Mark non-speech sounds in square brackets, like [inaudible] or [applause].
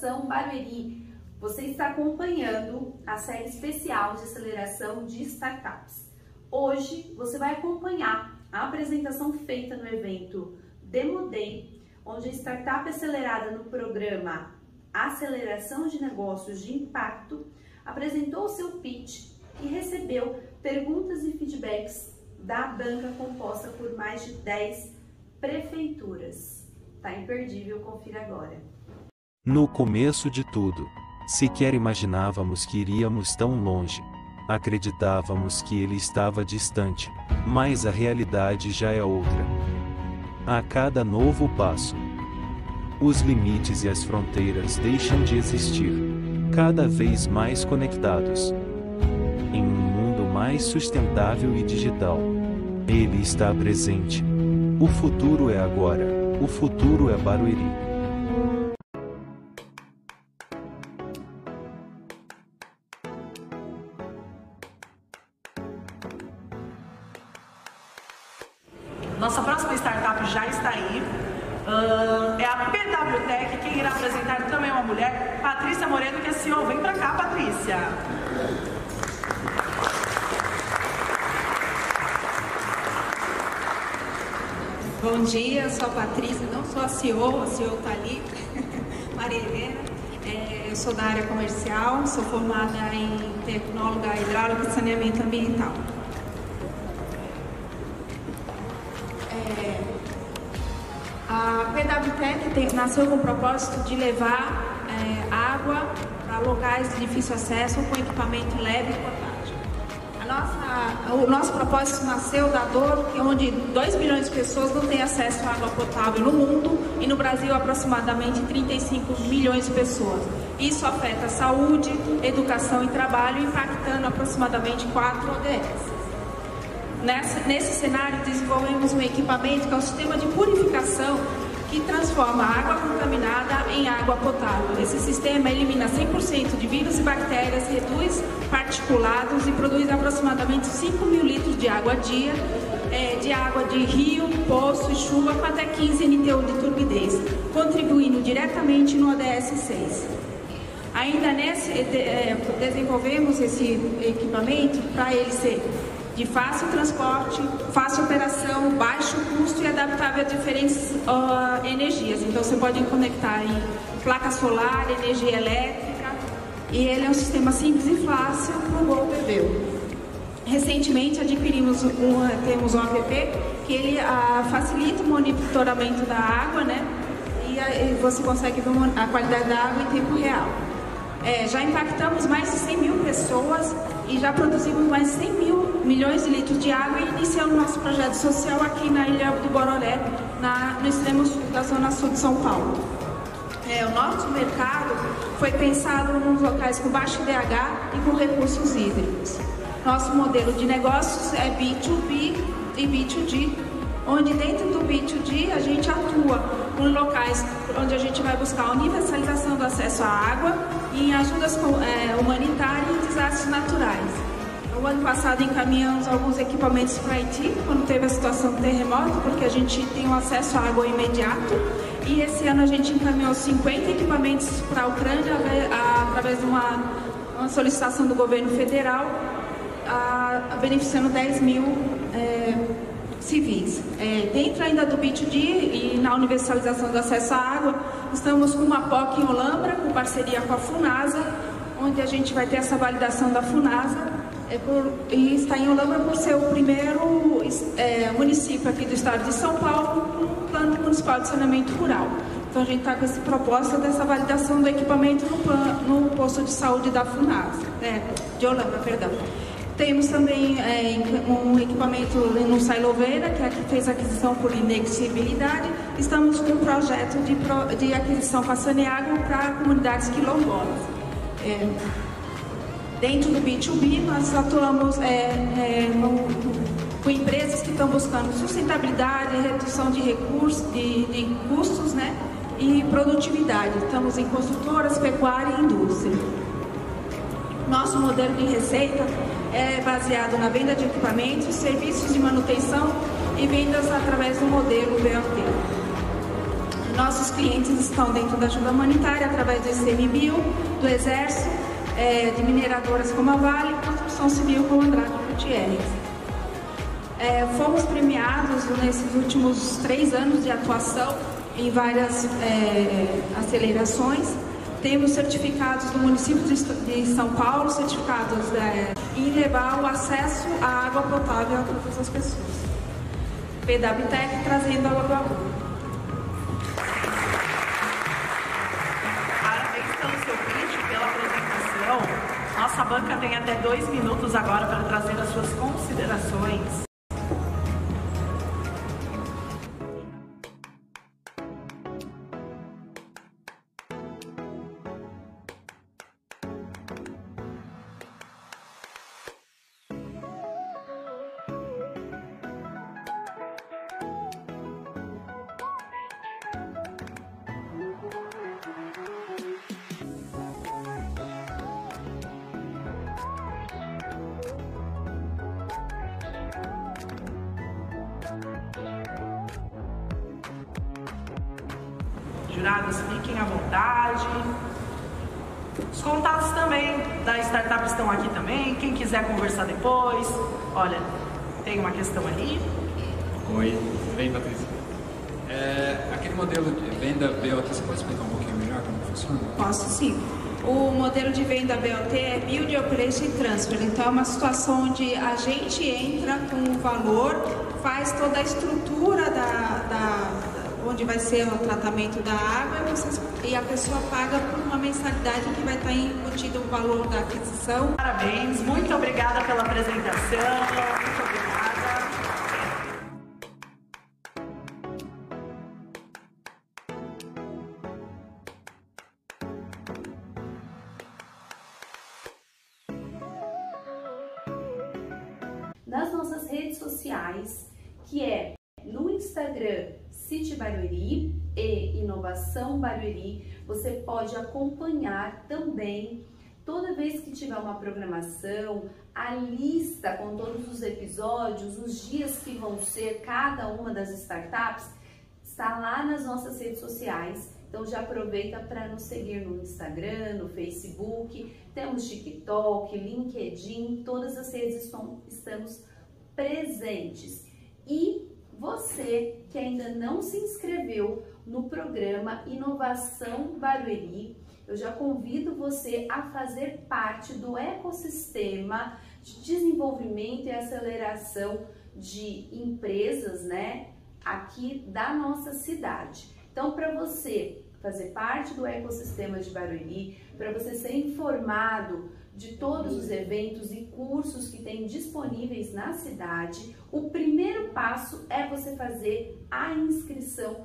Barueri. Você está acompanhando a série especial de aceleração de startups. Hoje você vai acompanhar a apresentação feita no evento Demo Day, onde a startup acelerada no programa Aceleração de Negócios de Impacto apresentou o seu pitch e recebeu perguntas e feedbacks da banca composta por mais de 10 prefeituras. Tá imperdível, confira agora. No começo de tudo, sequer imaginávamos que iríamos tão longe. Acreditávamos que ele estava distante, mas a realidade já é outra. A cada novo passo, os limites e as fronteiras deixam de existir, cada vez mais conectados. Em um mundo mais sustentável e digital, ele está presente. O futuro é agora. O futuro é Barueri. A PWTech. Quem irá apresentar também é uma mulher, Patrícia Moreno, que é CEO. Vem pra cá, Patrícia. Bom dia, sou a Patrícia, não sou a CEO, a CEO está ali, [laughs] Maria Helena. É, eu sou da área comercial, sou formada em tecnóloga hidráulica e saneamento ambiental. PWTEC tem, nasceu com o propósito de levar é, água para locais de difícil acesso com equipamento leve e potável nossa, o nosso propósito nasceu da dor, onde 2 milhões de pessoas não têm acesso à água potável no mundo e no Brasil aproximadamente 35 milhões de pessoas. Isso afeta a saúde, educação e trabalho, impactando aproximadamente 4 ODS. Nesse cenário, desenvolvemos um equipamento que é um sistema de purificação que transforma a água contaminada em água potável. Esse sistema elimina 100% de vírus e bactérias, reduz particulados e produz aproximadamente 5 mil litros de água a dia, é, de água de rio, poço e chuva com até 15 NTU de turbidez, contribuindo diretamente no ODS 6. Ainda nesse, é, desenvolvemos esse equipamento para ele ser de fácil transporte, fácil operação, baixo adaptável a diferentes uh, energias. Então você pode conectar em placa solar, energia elétrica e ele é um sistema simples e fácil para o Gol. Recentemente adquirimos um, temos um app que ele uh, facilita o monitoramento da água, né? E, uh, você consegue ver a qualidade da água em tempo real. É, já impactamos mais de 100 mil pessoas e já produzimos mais de 100 mil milhões de litros de água e iniciamos nosso projeto social aqui na Ilha do Bororé, na, no extremo sul da zona sul de São Paulo. É, o nosso mercado foi pensado nos locais com baixo DH e com recursos hídricos. Nosso modelo de negócios é B2B e B2G, onde dentro do B2G a gente atua em locais onde a gente vai buscar a universalização acesso à água e em ajudas é, humanitárias e desastres naturais. O ano passado encaminhamos alguns equipamentos para Haiti, quando teve a situação do terremoto, porque a gente tem um acesso à água imediato. E esse ano a gente encaminhou 50 equipamentos para a Ucrânia, através de uma, uma, solicitação do governo federal, a, a beneficiando 10 mil é, civis. É, dentro ainda do BIT e na universalização do acesso à água, estamos com uma POC em Olambra, com parceria com a FUNASA, onde a gente vai ter essa validação da FUNASA, é por, e está em Olambra por ser o primeiro é, município aqui do estado de São Paulo com um plano municipal de saneamento rural. Então a gente está com essa proposta dessa validação do equipamento no, no posto de saúde da FUNASA, né, de Olambra, perdão. Temos também é, um no Sailoveira, que é que fez aquisição por inexigibilidade. Estamos com um projeto de, pro, de aquisição Saneago para comunidades quilombolas. É, dentro do B2B, nós atuamos é, é, no, com empresas que estão buscando sustentabilidade, redução de recursos, de, de custos né, e produtividade. Estamos em construtoras, pecuária e indústria. Nosso modelo de receita é baseado na venda de equipamentos, serviços de manutenção e vendas através do modelo BOT. nossos clientes estão dentro da ajuda humanitária através do ICMBio, do Exército, é, de mineradoras como a Vale e construção civil como Andrade Gutierrez. É, fomos premiados nesses últimos três anos de atuação em várias é, acelerações. Temos certificados do município de São Paulo, certificados é, em levar o acesso à água potável a todas as pessoas. PWTEC trazendo água do amor. Parabéns pelo seu pitch, pela apresentação. Nossa banca tem até dois minutos agora para trazer as suas considerações. Jurados, fiquem à vontade. Os contatos também da startup estão aqui também. Quem quiser conversar depois. Olha, tem uma questão ali. Oi, bem, Patrícia. É, aquele modelo de venda BOT, você pode explicar um pouquinho melhor como funciona? Posso sim. O modelo de venda BOT é Build Operation Transfer. Então é uma situação onde a gente entra com o valor, faz toda a estrutura da, da onde vai ser o tratamento da água e a pessoa paga por uma mensalidade que vai estar embutido o valor da aquisição. Parabéns, muito obrigada pela apresentação, muito obrigada. Nas nossas redes sociais, que é no Instagram City Barueri e Inovação Barueri. Você pode acompanhar também toda vez que tiver uma programação, a lista com todos os episódios, os dias que vão ser cada uma das startups, está lá nas nossas redes sociais. Então já aproveita para nos seguir no Instagram, no Facebook, temos TikTok, LinkedIn, todas as redes estão, estamos presentes. E você que ainda não se inscreveu no programa Inovação Barueri, eu já convido você a fazer parte do ecossistema de desenvolvimento e aceleração de empresas, né, aqui da nossa cidade. Então, para você fazer parte do ecossistema de Barueri, para você ser informado de todos os eventos e cursos que tem disponíveis na cidade, o primeiro passo é você fazer a inscrição.